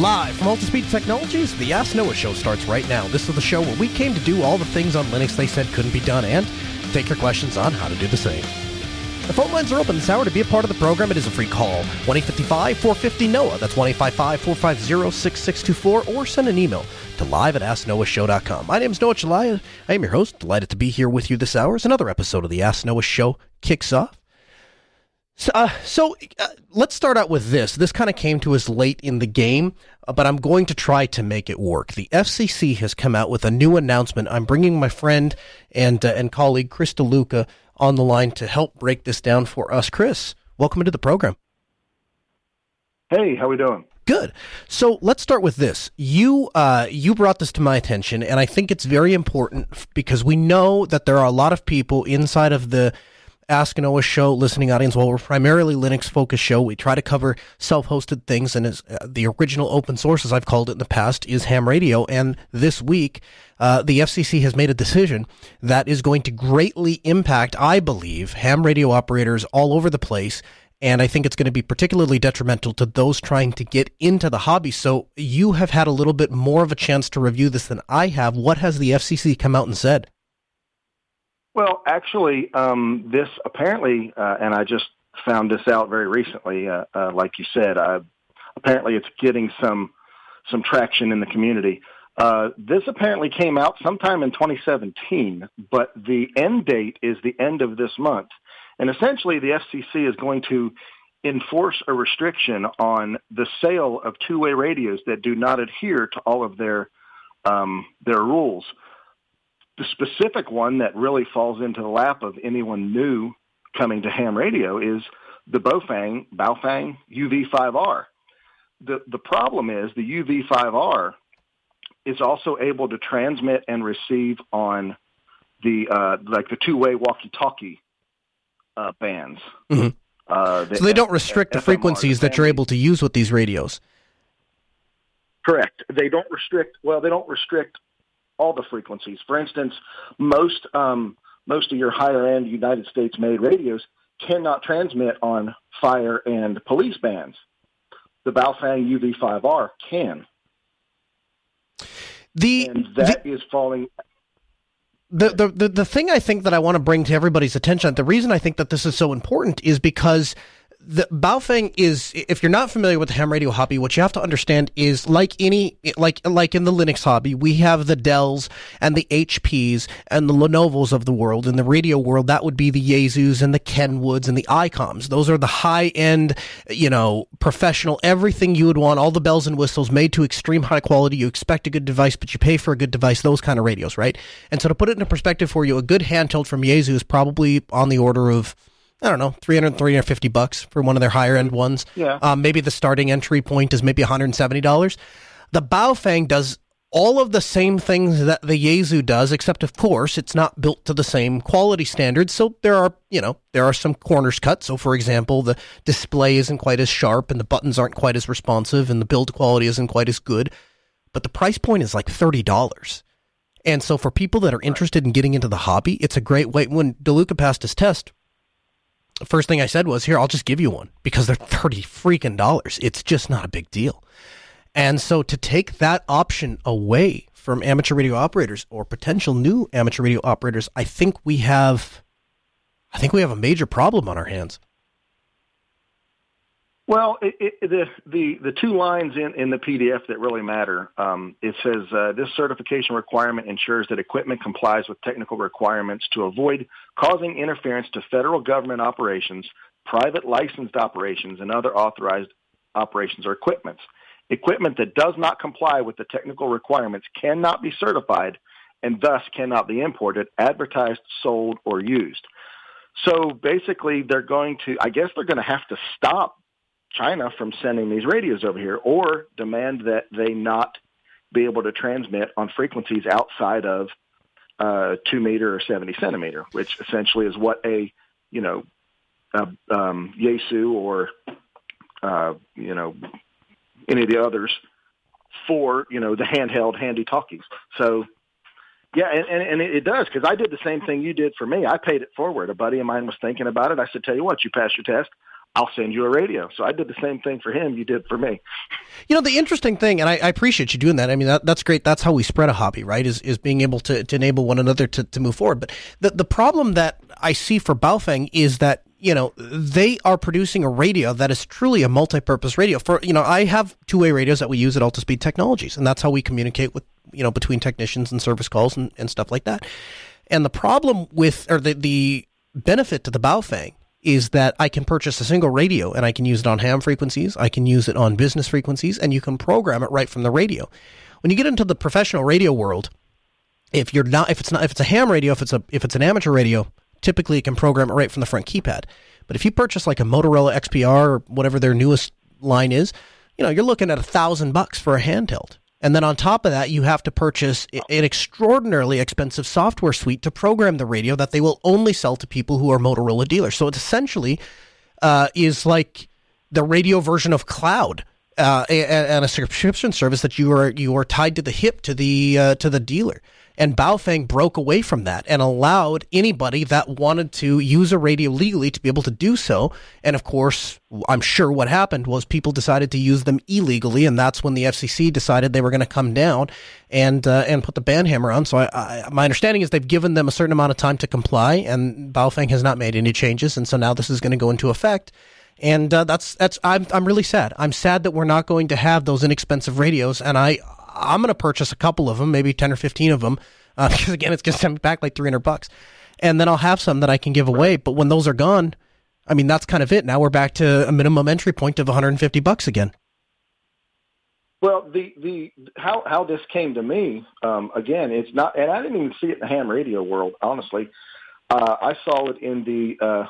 Live from Altispeed Technologies, the Ask Noah Show starts right now. This is the show where we came to do all the things on Linux they said couldn't be done and take your questions on how to do the same. The phone lines are open this hour to be a part of the program. It is a free call. one eight fifty five four fifty Noah. That's 1 450 6624. Or send an email to live at AskNoahShow.com. My name is Noah Chelliah. I am your host. Delighted to be here with you this hour as another episode of the Ask Noah Show kicks off. So, uh, so uh, let's start out with this. This kind of came to us late in the game, uh, but I'm going to try to make it work. The FCC has come out with a new announcement. I'm bringing my friend and uh, and colleague Chris DeLuca on the line to help break this down for us. Chris, welcome into the program. Hey, how we doing? Good. So let's start with this. You uh, you brought this to my attention, and I think it's very important because we know that there are a lot of people inside of the Ask Noah show listening audience. While we're primarily Linux focused show, we try to cover self hosted things, and as, uh, the original open source, as I've called it in the past, is ham radio. And this week, uh, the FCC has made a decision that is going to greatly impact, I believe, ham radio operators all over the place. And I think it's going to be particularly detrimental to those trying to get into the hobby. So you have had a little bit more of a chance to review this than I have. What has the FCC come out and said? Well, actually, um, this apparently, uh, and I just found this out very recently. Uh, uh, like you said, apparently it's getting some some traction in the community. Uh, this apparently came out sometime in 2017, but the end date is the end of this month, and essentially the FCC is going to enforce a restriction on the sale of two-way radios that do not adhere to all of their um, their rules. The specific one that really falls into the lap of anyone new coming to ham radio is the Baofeng, Baofeng UV5R. The, the problem is the UV5R is also able to transmit and receive on the uh, like the two-way walkie-talkie uh, bands. Mm-hmm. Uh, the so they don't restrict F- the frequencies FMR, that you're able to use with these radios. Correct. They don't restrict. Well, they don't restrict all the frequencies. For instance, most um, most of your higher end United States made radios cannot transmit on fire and police bands. The Baofeng UV5R can. The and that the, is falling the, the, the, the thing I think that I want to bring to everybody's attention, the reason I think that this is so important is because the Baofeng is if you're not familiar with the ham radio hobby, what you have to understand is like any like like in the Linux hobby, we have the Dells and the HPs and the Lenovo's of the world. In the radio world, that would be the Yaesus and the Kenwoods and the ICOMs. Those are the high end, you know, professional everything you would want, all the bells and whistles made to extreme high quality. You expect a good device, but you pay for a good device, those kind of radios, right? And so to put it into perspective for you, a good handheld from Yaesu is probably on the order of I don't know, 300, 350 bucks for one of their higher end ones. Yeah. Um, maybe the starting entry point is maybe $170. The Baofeng does all of the same things that the Yaesu does, except of course it's not built to the same quality standards. So there are, you know, there are some corners cut. So for example, the display isn't quite as sharp and the buttons aren't quite as responsive and the build quality isn't quite as good. But the price point is like $30. And so for people that are interested in getting into the hobby, it's a great way. When DeLuca passed his test, first thing I said was, "Here, I'll just give you one because they're thirty freaking dollars. It's just not a big deal." And so to take that option away from amateur radio operators or potential new amateur radio operators, I think we have, I think we have a major problem on our hands. Well, it, it, the the the two lines in, in the PDF that really matter. Um, it says uh, this certification requirement ensures that equipment complies with technical requirements to avoid causing interference to federal government operations, private licensed operations, and other authorized operations or equipments. Equipment that does not comply with the technical requirements cannot be certified and thus cannot be imported, advertised, sold, or used. So basically, they're going to, I guess they're going to have to stop China from sending these radios over here or demand that they not be able to transmit on frequencies outside of uh, two meter or 70 centimeter, which essentially is what a, you know, a, um, Yaesu or, uh, you know, any of the others for, you know, the handheld handy talkies. So, yeah, and, and, and it does because I did the same thing you did for me. I paid it forward. A buddy of mine was thinking about it. I said, tell you what, you pass your test. I'll send you a radio. So I did the same thing for him you did for me. You know, the interesting thing, and I, I appreciate you doing that. I mean, that, that's great. That's how we spread a hobby, right? Is is being able to, to enable one another to, to move forward. But the, the problem that I see for Baofeng is that you know, they are producing a radio that is truly a multi-purpose radio. For you know, I have two-way radios that we use at Altispeed Technologies, and that's how we communicate with you know between technicians and service calls and, and stuff like that. And the problem with, or the the benefit to the Baofeng is that I can purchase a single radio and I can use it on ham frequencies, I can use it on business frequencies, and you can program it right from the radio. When you get into the professional radio world, if you're not if it's not if it's a ham radio, if it's a if it's an amateur radio, typically it can program it right from the front keypad. But if you purchase like a Motorola XPR or whatever their newest line is, you know, you're looking at a thousand bucks for a handheld. And then on top of that, you have to purchase an extraordinarily expensive software suite to program the radio that they will only sell to people who are Motorola dealers. So it essentially uh, is like the radio version of cloud. Uh, and, a subscription service that you are you are tied to the hip to the uh, to the dealer. And Baofeng broke away from that and allowed anybody that wanted to use a radio legally to be able to do so. And of course, I'm sure what happened was people decided to use them illegally, and that's when the FCC decided they were going to come down and uh, and put the ban hammer on. So I, I, my understanding is they've given them a certain amount of time to comply, and Baofeng has not made any changes, and so now this is going to go into effect and uh, that's that's I'm I'm really sad. I'm sad that we're not going to have those inexpensive radios, and I I'm going to purchase a couple of them, maybe 10 or 15 of them, uh, because again, it's going to send me back like 300 bucks. And then I'll have some that I can give away. But when those are gone, I mean, that's kind of it. Now we're back to a minimum entry point of 150 bucks again. Well, the the how how this came to me um, again, it's not, and I didn't even see it in the ham radio world. Honestly, uh, I saw it in the uh,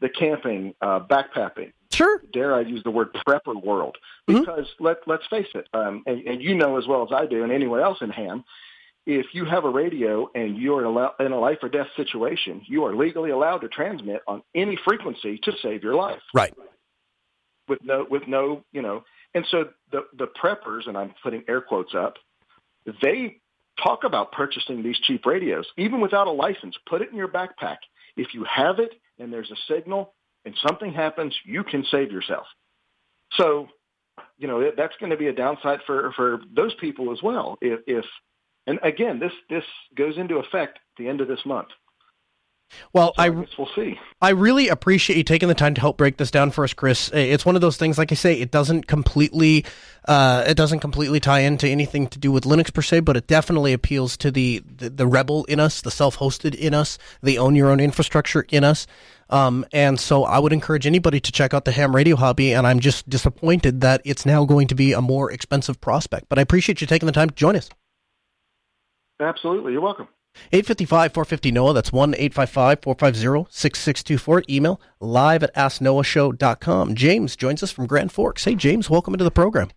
the camping, uh, backpacking, Sure. Dare I use the word prepper world? Mm-hmm. Because mm-hmm. let let's face it, um, and, and you know as well as I do, and anyone else in ham, if you have a radio and you're in a life or death situation, you are legally allowed to transmit on any frequency to save your life. Right. With no, with no, you know, and so the the preppers, and I'm putting air quotes up, they talk about purchasing these cheap radios, even without a license. Put it in your backpack. If you have it and there's a signal, and something happens, you can save yourself. So, you know, that's going to be a downside for, for those people as well. If, if, and again, this, this goes into effect at the end of this month. Well, so I, I we'll see. I really appreciate you taking the time to help break this down for us, Chris. It's one of those things, like I say, it doesn't completely, uh, it doesn't completely tie into anything to do with Linux per se, but it definitely appeals to the the, the rebel in us, the self-hosted in us, the own your own infrastructure in us. Um, and so I would encourage anybody to check out the ham radio hobby. And I'm just disappointed that it's now going to be a more expensive prospect. But I appreciate you taking the time to join us. Absolutely. You're welcome. 855 450 NOAH. That's 1 855 450 6624. Email live at asknoahshow.com. James joins us from Grand Forks. Hey, James, welcome into the program.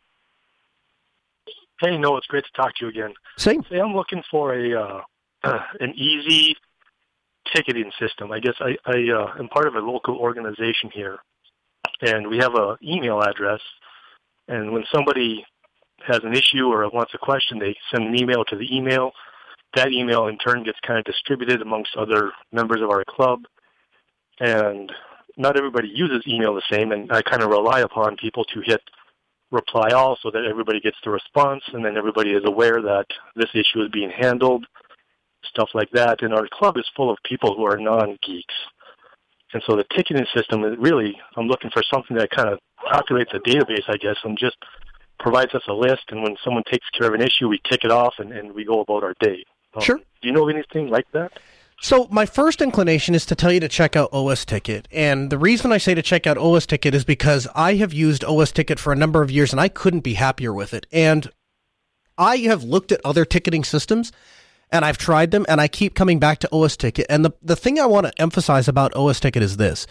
Hey, Noah, it's great to talk to you again. Same. Say, I'm looking for a uh, an easy ticketing system. I guess I, I uh, am part of a local organization here, and we have a email address. And when somebody has an issue or wants a question, they send an email to the email. That email in turn gets kind of distributed amongst other members of our club. And not everybody uses email the same, and I kind of rely upon people to hit reply all so that everybody gets the response and then everybody is aware that this issue is being handled stuff like that. And our club is full of people who are non-geeks. And so the ticketing system is really, I'm looking for something that kind of populates a database, I guess, and just provides us a list. And when someone takes care of an issue, we tick it off and, and we go about our day. Sure. Do you know of anything like that? So my first inclination is to tell you to check out OS Ticket. And the reason I say to check out OS Ticket is because I have used OS Ticket for a number of years and I couldn't be happier with it. And I have looked at other ticketing systems and I've tried them and I keep coming back to OS Ticket. And the, the thing I want to emphasize about OS Ticket is this.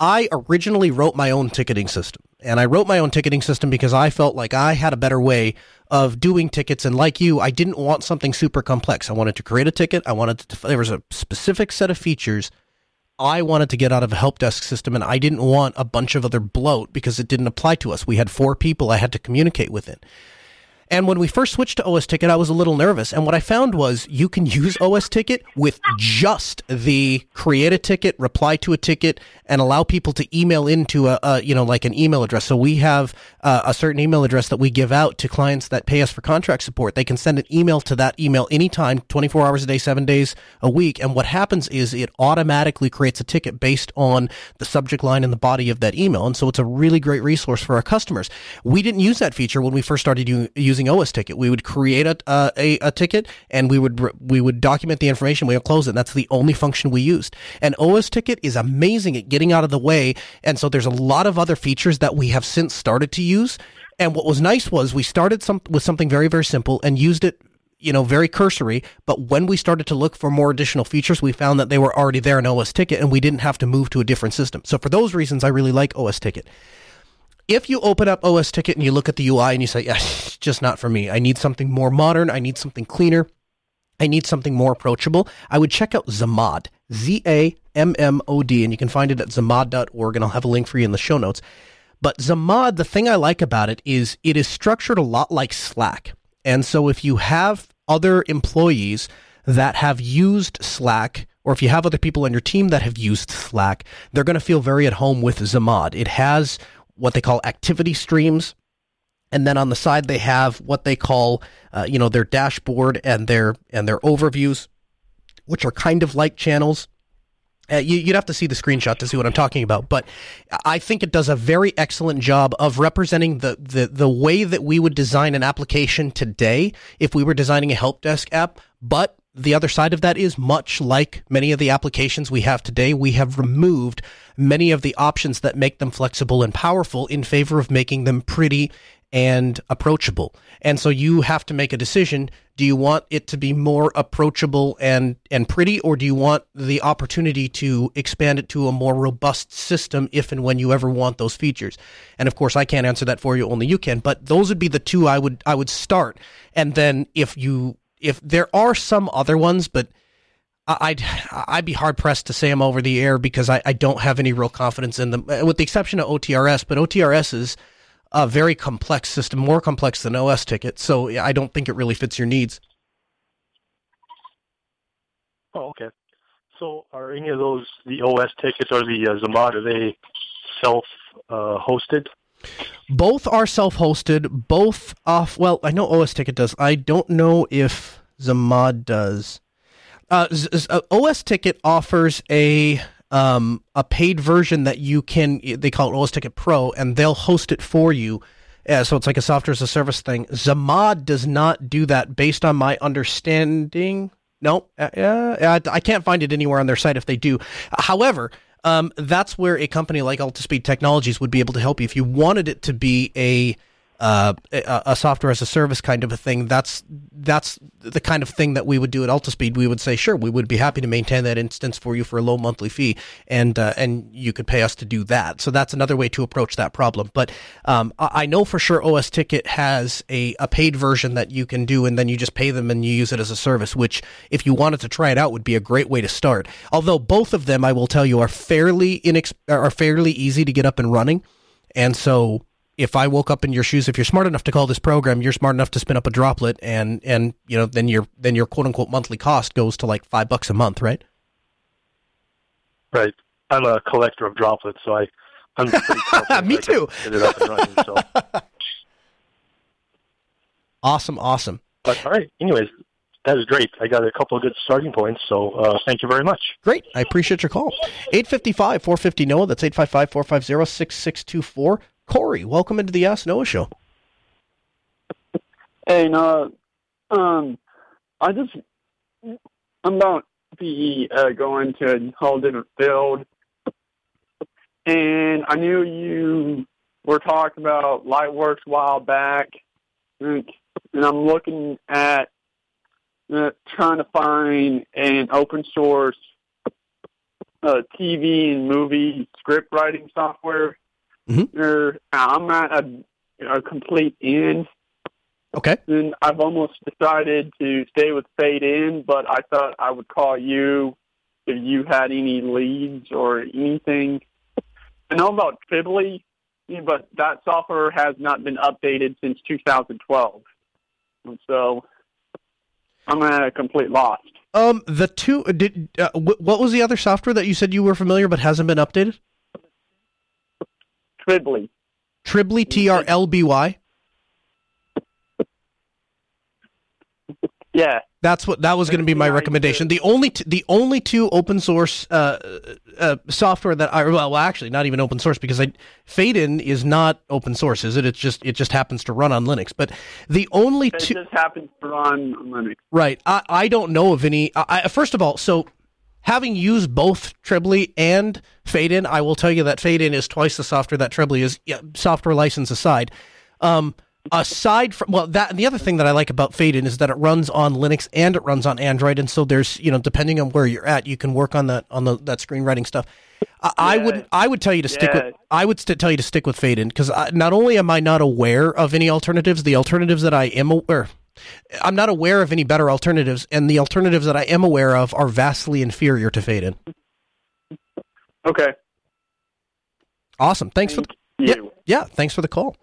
I originally wrote my own ticketing system. And I wrote my own ticketing system because I felt like I had a better way of doing tickets. And like you, I didn't want something super complex. I wanted to create a ticket. I wanted to, there was a specific set of features I wanted to get out of a help desk system. And I didn't want a bunch of other bloat because it didn't apply to us. We had four people I had to communicate with it. And when we first switched to OS Ticket, I was a little nervous. And what I found was you can use OS Ticket with just the create a ticket, reply to a ticket, and allow people to email into a, a you know, like an email address. So we have uh, a certain email address that we give out to clients that pay us for contract support. They can send an email to that email anytime, 24 hours a day, seven days a week. And what happens is it automatically creates a ticket based on the subject line and the body of that email. And so it's a really great resource for our customers. We didn't use that feature when we first started using using OS ticket. We would create a, a, a ticket and we would we would document the information. We would close it. And that's the only function we used. And OS ticket is amazing at getting out of the way. And so there's a lot of other features that we have since started to use. And what was nice was we started some with something very very simple and used it you know, very cursory. But when we started to look for more additional features, we found that they were already there in OS Ticket and we didn't have to move to a different system. So for those reasons, I really like OS Ticket if you open up OS Ticket and you look at the UI and you say, yeah, just not for me. I need something more modern. I need something cleaner. I need something more approachable. I would check out Zammad, Z A M M O D, and you can find it at zammad.org, and I'll have a link for you in the show notes. But Zammad, the thing I like about it is it is structured a lot like Slack. And so if you have other employees that have used Slack, or if you have other people on your team that have used Slack, they're going to feel very at home with Zammad. It has what they call activity streams. And then on the side, they have what they call, uh, you know, their dashboard and their and their overviews, which are kind of like channels. Uh, you, would have to see the screenshot to see what I'm talking about, but I think it does a very excellent job of representing the, the, the way that we would design an application today if we were designing a help desk app, but the other side of that is much like many of the applications we have today, we have removed many of the options that make them flexible and powerful in favor of making them pretty and approachable. And so you have to make a decision. Do you want it to be more approachable and, and pretty, or do you want the opportunity to expand it to a more robust system if and when you ever want those features? And of course, I can't answer that for you. Only you can. But those would be the two I would I would start. And then if you if there are some other ones, but I'd I'd be hard pressed to say them over the air because I, I don't have any real confidence in them, with the exception of OTRS. But OTRS is a very complex system, more complex than OS Ticket, so I don't think it really fits your needs. Oh, okay. So, are any of those the OS tickets or the uh? Are they self uh, hosted? Both are self-hosted. Both off. Well, I know OS Ticket does. I don't know if Zammad does. Uh, uh OS Ticket offers a um, a paid version that you can. They call it OS Ticket Pro, and they'll host it for you. Yeah, so it's like a software as a service thing. Zammad does not do that, based on my understanding. No, uh, uh, I can't find it anywhere on their site if they do. However, um, that's where a company like Altispeed Technologies would be able to help you. If you wanted it to be a uh, a, a, software as a service kind of a thing. That's that's the kind of thing that we would do at Altispeed. We would say, sure, we would be happy to maintain that instance for you for a low monthly fee, and uh, and you could pay us to do that. So that's another way to approach that problem. But um, I know for sure OS Ticket has a, a paid version that you can do, and then you just pay them and you use it as a service. Which, if you wanted to try it out, would be a great way to start. Although both of them, I will tell you, are fairly inex- are fairly easy to get up and running, and so if I woke up in your shoes, if you're smart enough to call this program, you're smart enough to spin up a droplet, and and you know then your then your quote unquote monthly cost goes to like five bucks a month, right? Right. I'm a collector of droplets, so I I'm pretty Me too. Running, so. awesome, awesome. But all right. Anyways, that is great. I got a couple of good starting points, so uh, thank you very much. Great. I appreciate your call. 855 450 NOAH. That's 855 450 6624. Corey, welcome into the Ask Noah Show. Hey. Um, I just I'm about to be uh, going to a whole different field, and I knew you were talking about Lightworks a while back, and, and I'm looking at uh, trying to find an open source uh, TV and movie script writing software. Mhm. Or I'm at a, a complete end, Okay. and I've almost decided to stay with Fade In, but I thought I would call you if you had any leads or anything. I know about Fibly, but that software has not been updated since 2012. And so I'm at a complete loss. Um, the two did uh, wh- what was the other software that you said you were familiar but hasn't been updated? Fibly. Trelby, T R L B Y. Yeah. That's what that was going to be my recommendation. The only t- the only two open source uh, uh, software that I well, well actually not even open source because I Fade In is not open source, is it? It's just it just happens to run on Linux. But the only It two just happens to run on Linux. right, I, I don't know of any. I, first of all, so having used both Trelby and Fade In, I will tell you that Fade In is twice the software that Trelby is. Yeah, software license aside. Um, aside from well that and the other thing that I like about Fade In is that it runs on Linux and it runs on Android and so there's you know depending on where you're at you can work on that on the that screenwriting stuff. I, I would I would tell you to stick Yeah. with I would st- tell you to stick with Fade In because not only am I not aware of any alternatives, the alternatives that I am aware I'm not aware of any better alternatives, and the alternatives that I am aware of are vastly inferior to Fade In. Okay. Awesome. Thanks for Thank yeah, yeah, thanks for the call.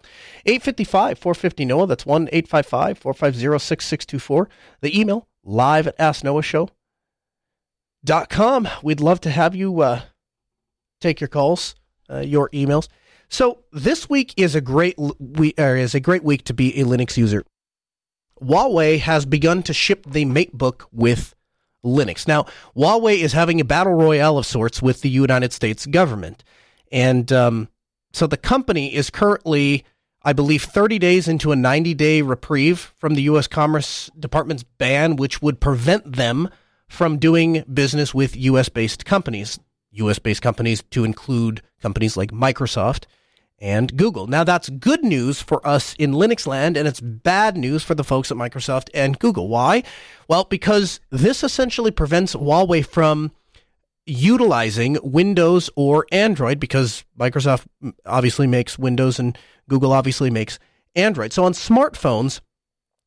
855 450 Noah. That's 1 855 450 6624. The email live at asknoahshow.com. We'd love to have you uh, take your calls, uh, your emails. So this week is a great we is a great week to be a Linux user. Huawei has begun to ship the MateBook with Linux. Now, Huawei is having a battle royale of sorts with the United States government, and um, so the company is currently, I believe, 30 days into a 90 day reprieve from the U.S. Commerce Department's ban, which would prevent them from doing business with U.S. based companies. U.S. based companies to include companies like Microsoft and Google. Now, that's good news for us in Linux land, and it's bad news for the folks at Microsoft and Google. Why? Well, because this essentially prevents Huawei from utilizing Windows or Android because Microsoft mm, obviously makes Windows and Google obviously makes Android. So on smartphones,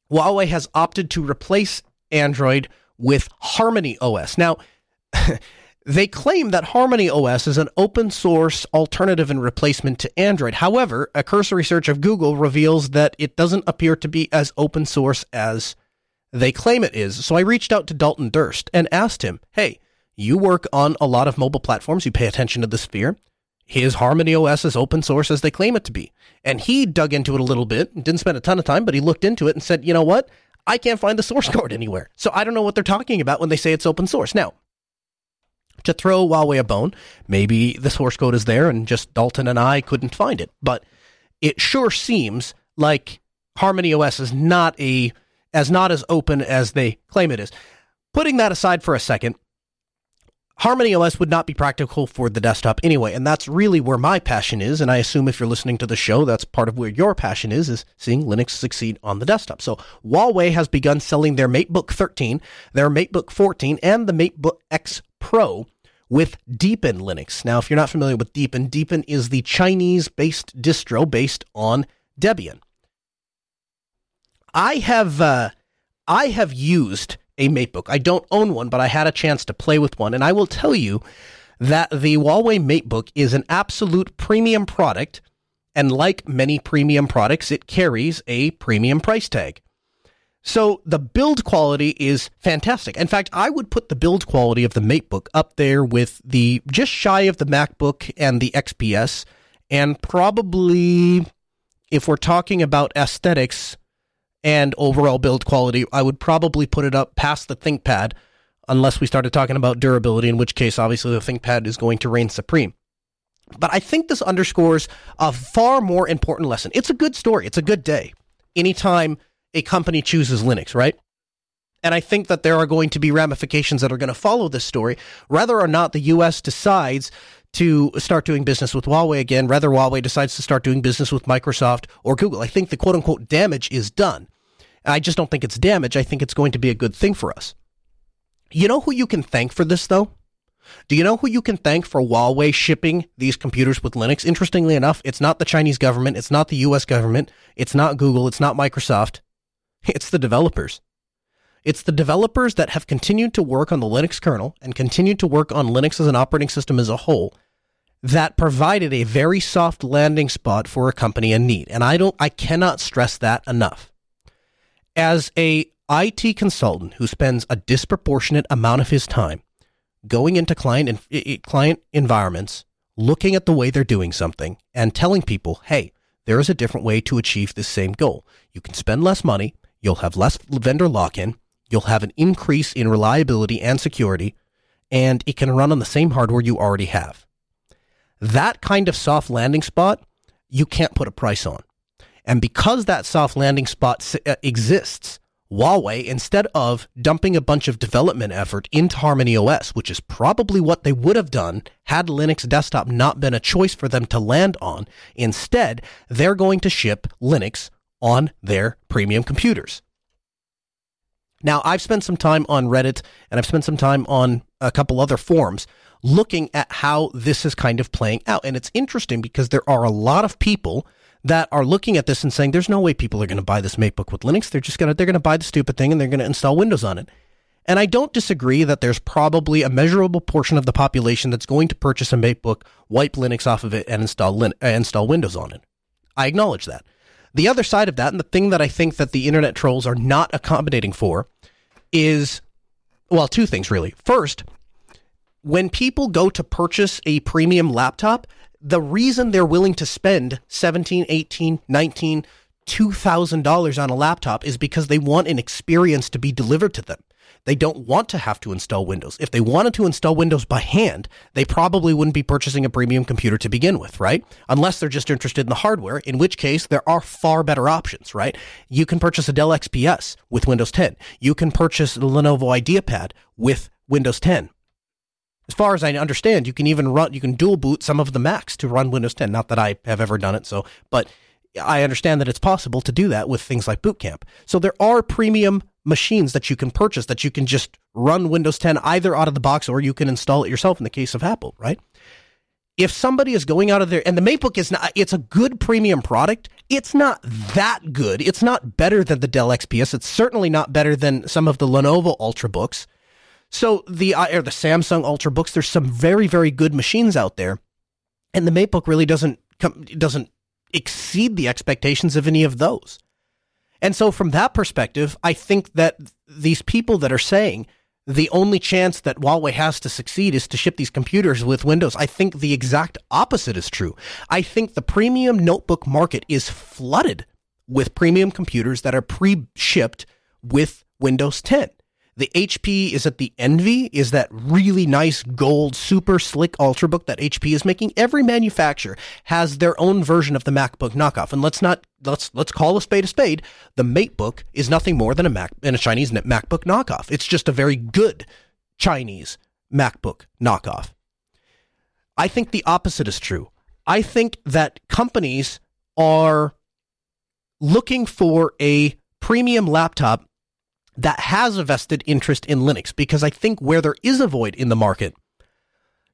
Huawei has opted to replace Android with Harmony OS. Now, they claim that Harmony OS is an open source alternative and replacement to Android. However, a cursory search of Google reveals that it doesn't appear to be as open source as they claim it is. So I reached out to Dalton Durst and asked him, hey, you work on a lot of mobile platforms, you pay attention to the sphere. His Harmony OS is open source as they claim it to be. And he dug into it a little bit, didn't spend a ton of time, but he looked into it and said, you know what? I can't find the source code anywhere. So I don't know what they're talking about when they say it's open source. Now, to throw Huawei a bone, maybe the source code is there and just Dalton and I couldn't find it. But it sure seems like Harmony OS is not a as not as open as they claim it is. Putting that aside for a second, Harmony OS would not be practical for the desktop anyway, and that's really where my passion is. And I assume if you're listening to the show, that's part of where your passion is, is seeing Linux succeed on the desktop. So Huawei has begun selling their MateBook 13, their MateBook 14, and the MateBook X Pro with Deepin Linux. Now, if you're not familiar with Deepin, Deepin is the Chinese-based distro based on Debian. I have uh, I have used a MateBook. I don't own one, but I had a chance to play with one, and I will tell you that the Huawei MateBook is an absolute premium product, and like many premium products, it carries a premium price tag. So the build quality is fantastic. In fact, I would put the build quality of the MateBook up there with the just shy of the MacBook and the XPS, and probably if we're talking about aesthetics and overall build quality, I would probably put it up past the ThinkPad, unless we started talking about durability, in which case, obviously, the ThinkPad is going to reign supreme. But I think this underscores a far more important lesson. It's a good story. It's a good day. Anytime a company chooses Linux, right? And I think that there are going to be ramifications that are going to follow this story, whether or not the U.S. decides to start doing business with Huawei again, whether Huawei decides to start doing business with Microsoft or Google. I think the quote unquote damage is done. I just don't think it's damage. I think it's going to be a good thing for us. You know who you can thank for this, though? Do you know who you can thank for Huawei shipping these computers with Linux? Interestingly enough, it's not the Chinese government, it's not the US government, it's not Google, it's not Microsoft. It's the developers. It's the developers that have continued to work on the Linux kernel and continued to work on Linux as an operating system as a whole that provided a very soft landing spot for a company in need. And I don't I cannot stress that enough. As a IT consultant who spends a disproportionate amount of his time going into client in, client environments, looking at the way they're doing something and telling people, "Hey, there is a different way to achieve this same goal. You can spend less money, you'll have less vendor lock-in, you'll have an increase in reliability and security, and it can run on the same hardware you already have. That kind of soft landing spot, you can't put a price on. And because that soft landing spot uh, exists, Huawei, instead of dumping a bunch of development effort into Harmony OS, which is probably what they would have done had Linux desktop not been a choice for them to land on, instead, they're going to ship Linux on their premium computers. Now, I've spent some time on Reddit and I've spent some time on a couple other forums looking at how this is kind of playing out. And it's interesting because there are a lot of people that are looking at this and saying, there's no way people are going to buy this MateBook with Linux. They're just going to, they're going to buy the stupid thing and they're going to install Windows on it. And I don't disagree that there's probably a measurable portion of the population that's going to purchase a MateBook, wipe Linux off of it, and install Lin- uh, install Windows on it. I acknowledge that. The other side of that, and the thing that I think that the internet trolls are not accommodating for, is well, two things really. First, when people go to purchase a premium laptop, the reason they're willing to spend 17, 18, 19, $2,000 on a laptop is because they want an experience to be delivered to them. They don't want to have to install Windows. If they wanted to install Windows by hand, they probably wouldn't be purchasing a premium computer to begin with, right? Unless they're just interested in the hardware, in which case there are far better options, right? You can purchase a Dell XPS with Windows 10. You can purchase the Lenovo IdeaPad with Windows 10. As far as I understand, you can even run, you can dual boot some of the Macs to run Windows 10. Not that I have ever done it, so, but I understand that it's possible to do that with things like Boot Camp. So there are premium machines that you can purchase that you can just run Windows 10 either out of the box or you can install it yourself in the case of Apple, right? If somebody is going out of there and the MateBook is not, it's a good premium product. It's not that good. It's not better than the Dell XPS. It's certainly not better than some of the Lenovo Ultrabooks. So the uh, or the Samsung Ultrabooks, there's some very very good machines out there, and the MateBook really doesn't come doesn't exceed the expectations of any of those. And so, from that perspective, I think that these people that are saying the only chance that Huawei has to succeed is to ship these computers with Windows, I think the exact opposite is true. I think the premium notebook market is flooded with premium computers that are pre shipped with Windows 10. The HP is at the Envy is that really nice gold, super slick Ultrabook that HP is making. Every manufacturer has their own version of the MacBook knockoff, and let's not let's let's call a spade a spade. The MateBook is nothing more than a Mac and a Chinese MacBook knockoff. It's just a very good Chinese MacBook knockoff. I think the opposite is true. I think that companies are looking for a premium laptop that has a vested interest in Linux because I think where there is a void in the market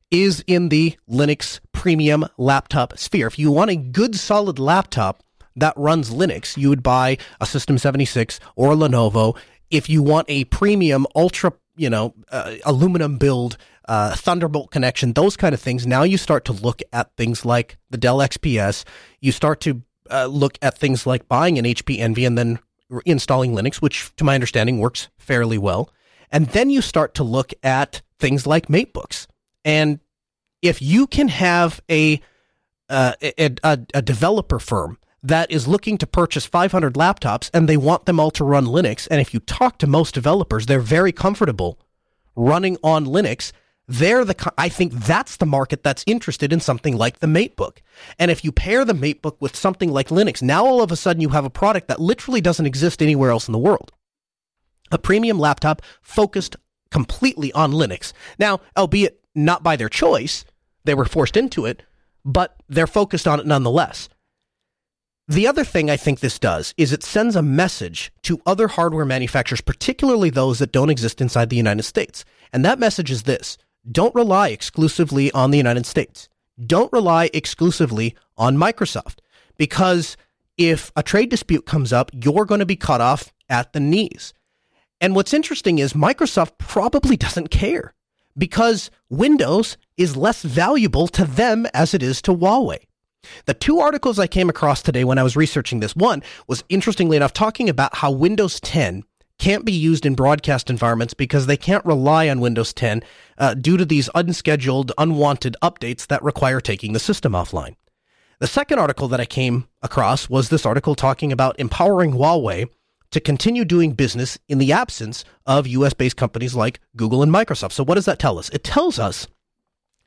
is in the Linux premium laptop sphere. If you want a good solid laptop that runs Linux, you would buy a System 76 or a Lenovo. If you want a premium ultra, you know, uh, aluminum build, uh, Thunderbolt connection, those kind of things, now you start to look at things like the Dell XPS. You start to uh, look at things like buying an HP Envy and then installing Linux, which to my understanding works fairly well. And then you start to look at things like MateBooks. And if you can have a, uh, a, a, a developer firm that is looking to purchase 500 laptops and they want them all to run Linux, and if you talk to most developers, they're very comfortable running on Linux they're the I think that's the market that's interested in something like the MateBook. And if you pair the MateBook with something like Linux, now all of a sudden you have a product that literally doesn't exist anywhere else in the world. A premium laptop focused completely on Linux. Now, albeit not by their choice, they were forced into it, but they're focused on it nonetheless. The other thing I think this does is it sends a message to other hardware manufacturers, particularly those that don't exist inside the United States. And that message is this don't rely exclusively on the United States. Don't rely exclusively on Microsoft because if a trade dispute comes up, you're going to be cut off at the knees. And what's interesting is Microsoft probably doesn't care because Windows is less valuable to them as it is to Huawei. The two articles I came across today when I was researching this one was interestingly enough talking about how Windows 10 can't be used in broadcast environments because they can't rely on Windows 10 uh, due to these unscheduled, unwanted updates that require taking the system offline. The second article that I came across was this article talking about empowering Huawei to continue doing business in the absence of US based companies like Google and Microsoft. So, what does that tell us? It tells us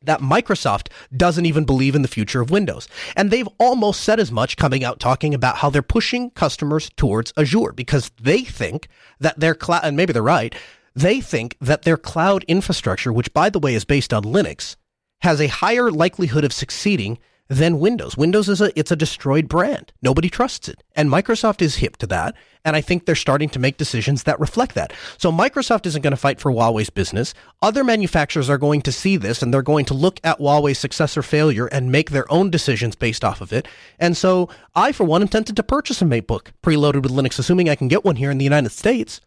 that Microsoft doesn't even believe in the future of Windows. And they've almost said as much coming out talking about how they're pushing customers towards Azure because they think that their cloud, and maybe they're right, they think that their cloud infrastructure, which by the way is based on Linux, has a higher likelihood of succeeding than Windows. Windows is a it's a destroyed brand. Nobody trusts it. And Microsoft is hip to that, and I think they're starting to make decisions that reflect that. So Microsoft isn't going to fight for Huawei's business. Other manufacturers are going to see this and they're going to look at Huawei's success or failure and make their own decisions based off of it. And so I for one intended to purchase a MateBook preloaded with Linux assuming I can get one here in the United States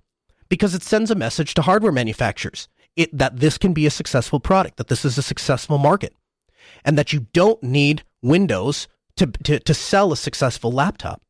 because it sends a message to hardware manufacturers. It, that this can be a successful product, that this is a successful market and that you don't need Windows to, to, to sell a successful laptop.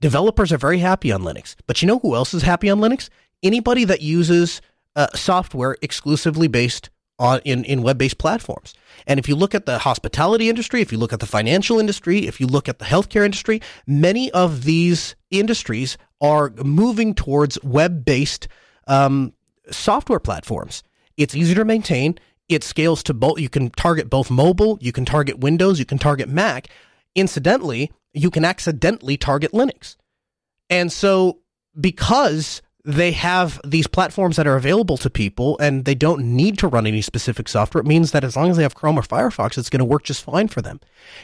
Developers are very happy on Linux, but you know who else is happy on Linux? Anybody that uses uh, software exclusively based on in, in web-based platforms. And if you look at the hospitality industry, if you look at the financial industry, if you look at the healthcare industry, many of these industries are moving towards web-based um, software platforms. It's easier to maintain it scales to both. You can target both mobile, you can target Windows, you can target Mac. Incidentally, you can accidentally target Linux. And so, because they have these platforms that are available to people and they don't need to run any specific software, it means that as long as they have Chrome or Firefox, it's going to work just fine for them.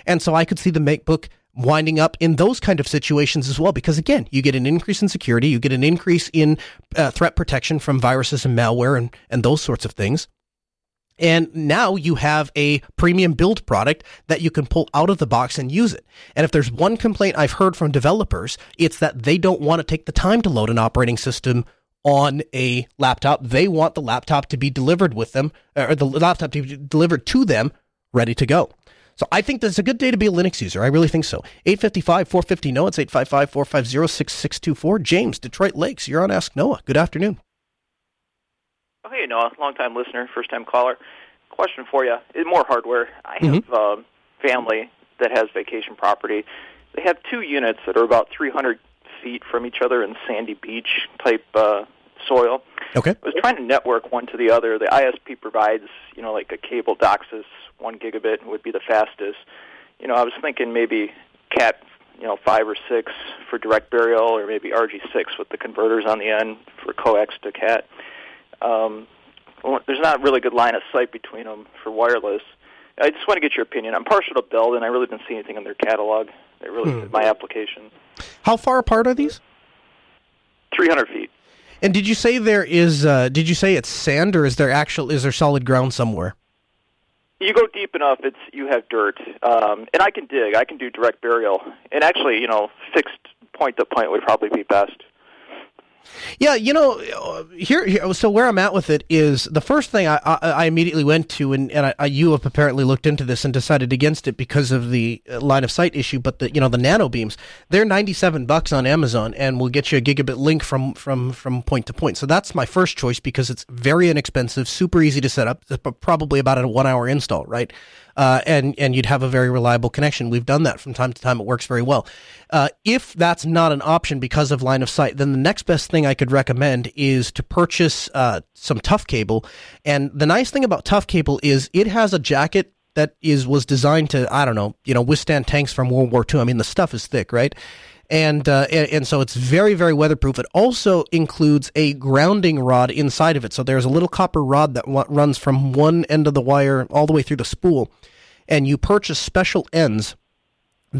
And so, I could see the MateBook winding up in those kind of situations as well because again you get an increase in security you get an increase in uh, threat protection from viruses and malware and, and those sorts of things and now you have a premium build product that you can pull out of the box and use it. And if there's one complaint I've heard from developers, it's that they don't want to take the time to load an operating system on a laptop. They want the laptop to be delivered with them, or the laptop to be delivered to them ready to go. So I think that's a good day to be a Linux user. I really think so. 855 450 NOAH. It's 855 450 6624. James, Detroit Lakes, you're on Ask Noah. Good afternoon. Oh, hey, Noah, long-time listener, first-time caller. Question for you: more hardware. I have mm-hmm. uh, family that has vacation property. They have two units that are about 300 feet from each other in sandy beach type uh, soil. Okay. I was trying to network one to the other. The ISP provides, you know, like a cable DOCSIS, one gigabit would be the fastest. You know, I was thinking maybe Cat, you know, five or six for direct burial, or maybe RG6 with the converters on the end for coax to Cat um, there's not really good line of sight between them for wireless. I just want to get your opinion. I'm partial to Belden. I really didn't see anything in their catalog that really hmm. fit my application. How far apart are these? 300 feet. And did you say there is? Uh, did you say it's sand, or is there actual? Is there solid ground somewhere? You go deep enough, it's you have dirt, um, and I can dig. I can do direct burial, and actually, you know, fixed point to point would probably be best. Yeah, you know, here, here, so where I'm at with it is the first thing I, I, I immediately went to, and, and I, you have apparently looked into this and decided against it because of the uh, line of sight issue. But the you know the nano beams, they're 97 bucks on Amazon, and will get you a gigabit link from from from point to point. So that's my first choice because it's very inexpensive, super easy to set up, probably about a one hour install, right? Uh, and and you'd have a very reliable connection. We've done that from time to time. It works very well. Uh, if that's not an option because of line of sight, then the next best thing I could recommend is to purchase uh, some tough cable. And the nice thing about tough cable is it has a jacket that is was designed to I don't know you know withstand tanks from World War II. I mean the stuff is thick, right? And, uh, and, and so it's very very weatherproof. It also includes a grounding rod inside of it. So there's a little copper rod that w- runs from one end of the wire all the way through the spool, and you purchase special ends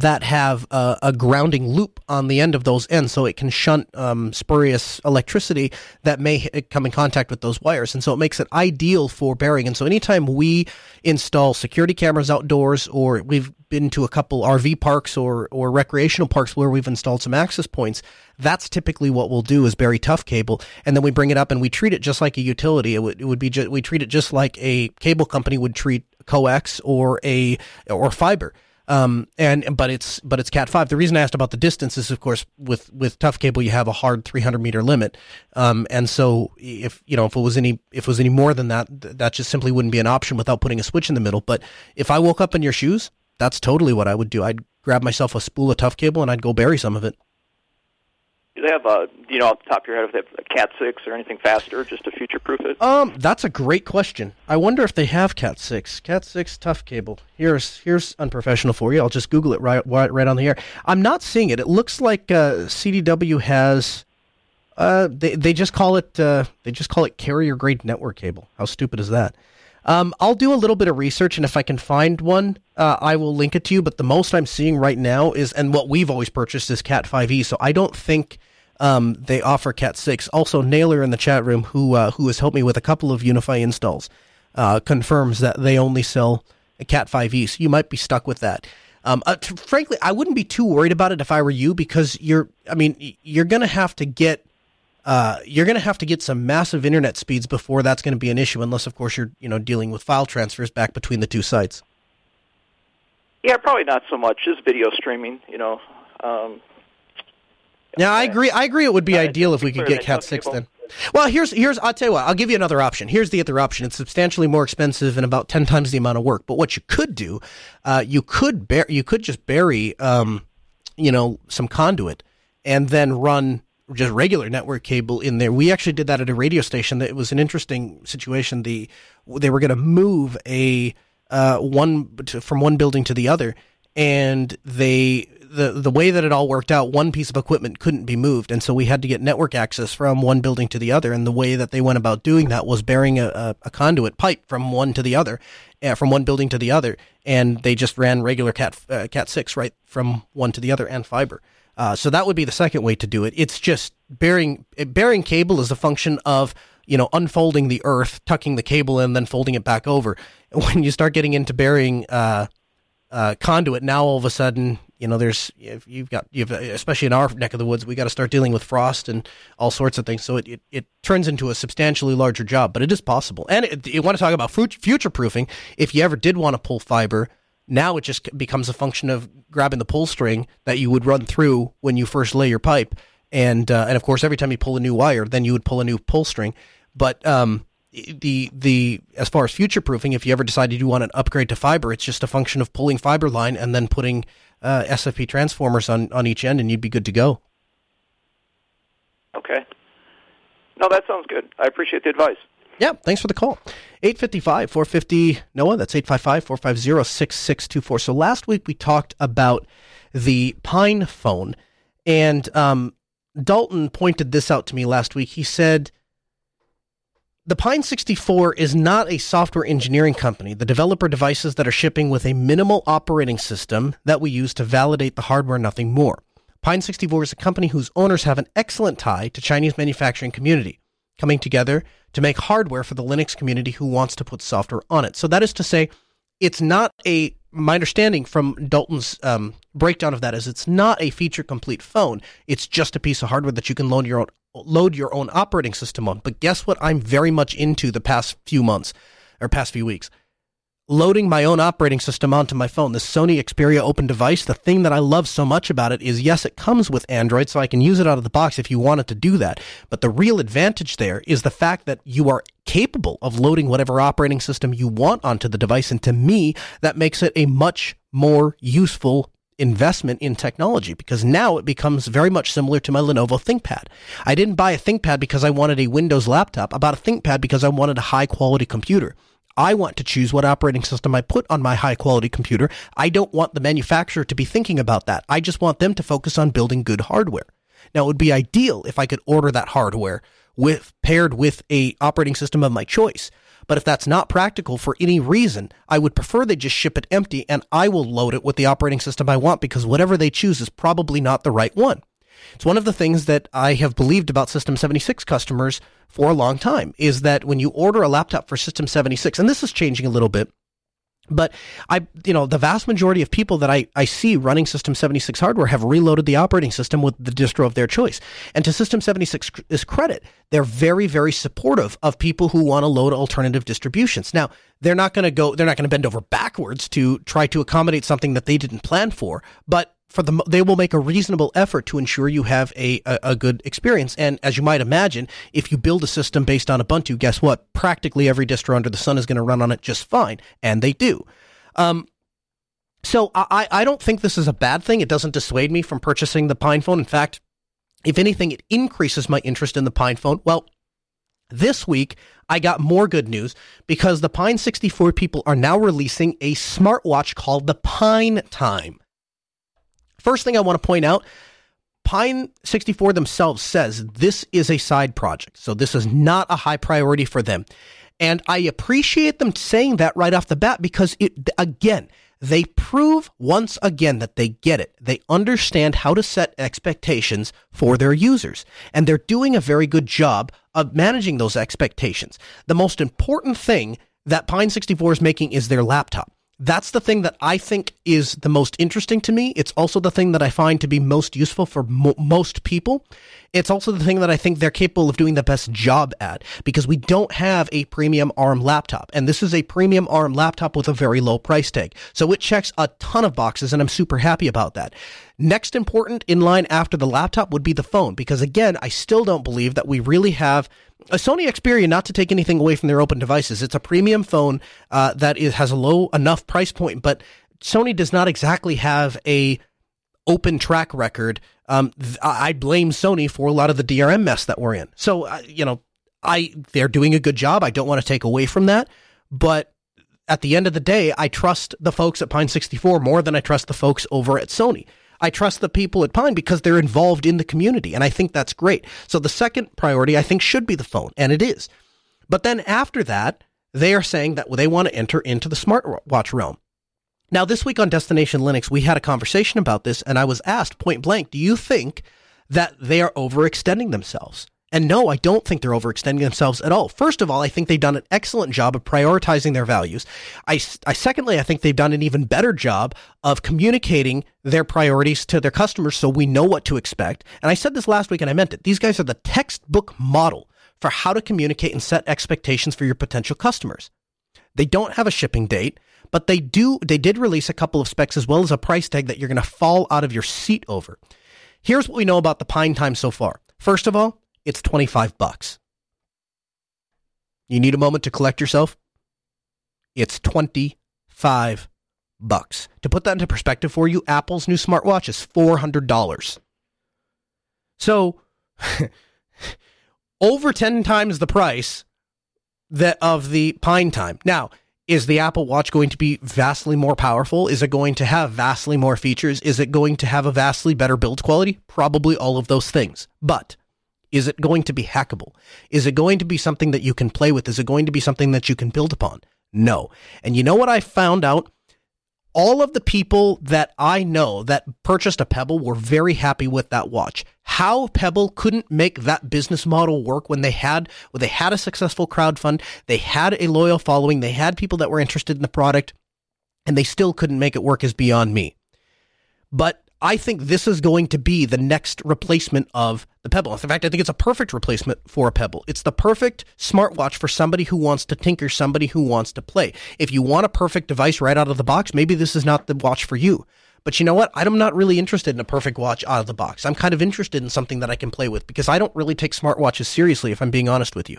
that have a, a, grounding loop on the end of those ends so it can shunt um, spurious electricity that may come in contact with those wires. And so it makes it ideal for burying. And so anytime we install security cameras outdoors or we've been to a couple RV parks or, or recreational parks where we've installed some access points, that's typically what we'll do is bury tough cable. And then we bring it up and we treat it just like a utility. It would, it would be, we treat it just like a cable company would treat coax or a, or fiber. Um, and but it's but it's Cat five. The reason I asked about the distance is, of course, with with tough cable, you have a hard 300 meter limit. Um, and so if you know if it was any if it was any more than that, that just simply wouldn't be an option without putting a switch in the middle. But if I woke up in your shoes, that's totally what I would do. I'd grab myself a spool of tough cable and I'd go bury some of it. Do they have a, you know, off the top of your head, if they have a Cat six or anything faster, just to future proof it? Um, that's a great question. I wonder if they have Cat six, Cat six tough cable. Here's here's unprofessional for you. I'll just Google it right right, on the air. I'm not seeing it. It looks like uh, CDW has. Uh, they they just call it uh, they just call it carrier grade network cable. How stupid is that? Um, I'll do a little bit of research, and if I can find one, uh, I will link it to you. But the most I'm seeing right now is, and what we've always purchased is Cat 5e. So I don't think um, they offer Cat 6. Also, Naylor in the chat room, who uh, who has helped me with a couple of UniFi installs, uh, confirms that they only sell Cat 5e. So you might be stuck with that. Um, uh, t- frankly, I wouldn't be too worried about it if I were you because you're, I mean, you're going to have to get uh, you're going to have to get some massive internet speeds before that's going to be an issue, unless, of course, you're you know dealing with file transfers back between the two sites. Yeah, probably not so much. Just video streaming, you know. Um, yeah, I agree. I agree. It would be ideal if we could get Cat six then. Well, here's here's I'll tell you what. I'll give you another option. Here's the other option. It's substantially more expensive and about ten times the amount of work. But what you could do, uh, you could bear you could just bury, um, you know, some conduit and then run just regular network cable in there. We actually did that at a radio station. That it was an interesting situation. The they were going to move a uh, one to, from one building to the other, and they the the way that it all worked out, one piece of equipment couldn't be moved, and so we had to get network access from one building to the other. And the way that they went about doing that was burying a, a, a conduit pipe from one to the other, uh, from one building to the other, and they just ran regular cat uh, cat six right from one to the other and fiber. Uh, so that would be the second way to do it. It's just bearing bearing cable is a function of you know unfolding the earth, tucking the cable in, then folding it back over. When you start getting into burying uh, uh, conduit, now all of a sudden you know there's you've got you've especially in our neck of the woods, we got to start dealing with frost and all sorts of things. So it, it, it turns into a substantially larger job, but it is possible. And it, you want to talk about future proofing? If you ever did want to pull fiber now it just becomes a function of grabbing the pull string that you would run through when you first lay your pipe, and uh, and of course every time you pull a new wire, then you would pull a new pull string. But um, the the as far as future proofing, if you ever decided you want an upgrade to fiber, it's just a function of pulling fiber line and then putting uh, SFP transformers on on each end, and you'd be good to go. Okay. No, that sounds good. I appreciate the advice. Yeah, thanks for the call. 855 450 NOAH. That's 855 450 6624. So last week we talked about the Pine phone, and um, Dalton pointed this out to me last week. He said, the Pine 64 is not a software engineering company. The developer devices that are shipping with a minimal operating system that we use to validate the hardware, nothing more. Pine 64 is a company whose owners have an excellent tie to Chinese manufacturing community coming together to make hardware for the Linux community who wants to put software on it. So that is to say, it's not a my understanding from Dalton's um, breakdown of that is it's not a feature complete phone. It's just a piece of hardware that you can load your own load your own operating system on. But guess what? I'm very much into the past few months or past few weeks loading my own operating system onto my phone. The Sony Xperia open device, the thing that I love so much about it is yes, it comes with Android, so I can use it out of the box if you wanted to do that. But the real advantage there is the fact that you are capable of loading whatever operating system you want onto the device. And to me, that makes it a much more useful investment in technology because now it becomes very much similar to my Lenovo ThinkPad. I didn't buy a ThinkPad because I wanted a Windows laptop. I bought a ThinkPad because I wanted a high quality computer. I want to choose what operating system I put on my high quality computer. I don't want the manufacturer to be thinking about that. I just want them to focus on building good hardware. Now, it would be ideal if I could order that hardware with paired with a operating system of my choice. But if that's not practical for any reason, I would prefer they just ship it empty and I will load it with the operating system I want because whatever they choose is probably not the right one. It's one of the things that I have believed about System 76 customers for a long time is that when you order a laptop for System 76, and this is changing a little bit, but I, you know, the vast majority of people that I, I see running System 76 hardware have reloaded the operating system with the distro of their choice. And to System 76's credit, they're very, very supportive of people who want to load alternative distributions. Now, they're not going to go, they're not going to bend over backwards to try to accommodate something that they didn't plan for, but for the they will make a reasonable effort to ensure you have a, a, a, good experience. And as you might imagine, if you build a system based on Ubuntu, guess what? Practically every distro under the sun is going to run on it just fine, and they do. Um, so I, I don't think this is a bad thing. It doesn't dissuade me from purchasing the PinePhone. In fact, if anything, it increases my interest in the PinePhone. Well, this week, I got more good news because the Pine 64 people are now releasing a smartwatch called the Pine Time. First thing I want to point out Pine 64 themselves says this is a side project. So this is not a high priority for them. And I appreciate them saying that right off the bat because it, again, they prove once again that they get it. They understand how to set expectations for their users. And they're doing a very good job of managing those expectations. The most important thing that Pine 64 is making is their laptop. That's the thing that I think is the most interesting to me. It's also the thing that I find to be most useful for mo- most people. It's also the thing that I think they're capable of doing the best job at because we don't have a premium ARM laptop. And this is a premium ARM laptop with a very low price tag. So it checks a ton of boxes and I'm super happy about that. Next important in line after the laptop would be the phone because again, I still don't believe that we really have a Sony Xperia, not to take anything away from their open devices, it's a premium phone uh, that is, has a low enough price point, but Sony does not exactly have a open track record. Um, th- I blame Sony for a lot of the DRM mess that we're in. So, uh, you know, I they're doing a good job. I don't want to take away from that, but at the end of the day, I trust the folks at Pine 64 more than I trust the folks over at Sony. I trust the people at Pine because they're involved in the community. And I think that's great. So the second priority, I think, should be the phone. And it is. But then after that, they are saying that they want to enter into the smartwatch realm. Now, this week on Destination Linux, we had a conversation about this, and I was asked point blank, do you think that they are overextending themselves? And no, I don't think they're overextending themselves at all. First of all, I think they've done an excellent job of prioritizing their values. I, I secondly, I think they've done an even better job of communicating their priorities to their customers so we know what to expect. And I said this last week and I meant it. These guys are the textbook model for how to communicate and set expectations for your potential customers. They don't have a shipping date, but they do they did release a couple of specs as well as a price tag that you're going to fall out of your seat over. Here's what we know about the Pine Time so far. First of all, it's 25 bucks. You need a moment to collect yourself? It's 25 bucks. To put that into perspective for you, Apple's new smartwatch is $400. So, over 10 times the price that of the Pine Time. Now, is the Apple Watch going to be vastly more powerful? Is it going to have vastly more features? Is it going to have a vastly better build quality? Probably all of those things. But is it going to be hackable? Is it going to be something that you can play with? Is it going to be something that you can build upon? No. And you know what I found out? All of the people that I know that purchased a Pebble were very happy with that watch. How Pebble couldn't make that business model work when they had when they had a successful crowdfund, they had a loyal following, they had people that were interested in the product, and they still couldn't make it work is beyond me. But I think this is going to be the next replacement of the Pebble. In fact, I think it's a perfect replacement for a Pebble. It's the perfect smartwatch for somebody who wants to tinker, somebody who wants to play. If you want a perfect device right out of the box, maybe this is not the watch for you. But you know what? I'm not really interested in a perfect watch out of the box. I'm kind of interested in something that I can play with because I don't really take smartwatches seriously, if I'm being honest with you.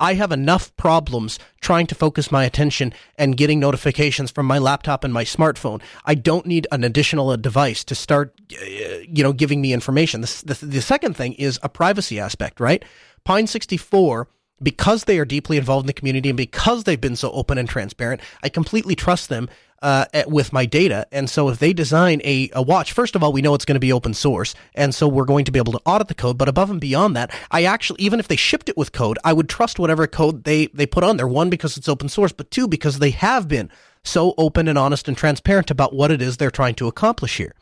I have enough problems trying to focus my attention and getting notifications from my laptop and my smartphone. I don't need an additional device to start, uh, you know, giving me information. The, the, the second thing is a privacy aspect, right? Pine 64 because they are deeply involved in the community and because they've been so open and transparent, I completely trust them uh, with my data. And so if they design a, a watch, first of all, we know it's going to be open source. And so we're going to be able to audit the code. But above and beyond that, I actually, even if they shipped it with code, I would trust whatever code they, they put on there. One, because it's open source, but two, because they have been so open and honest and transparent about what it is they're trying to accomplish here.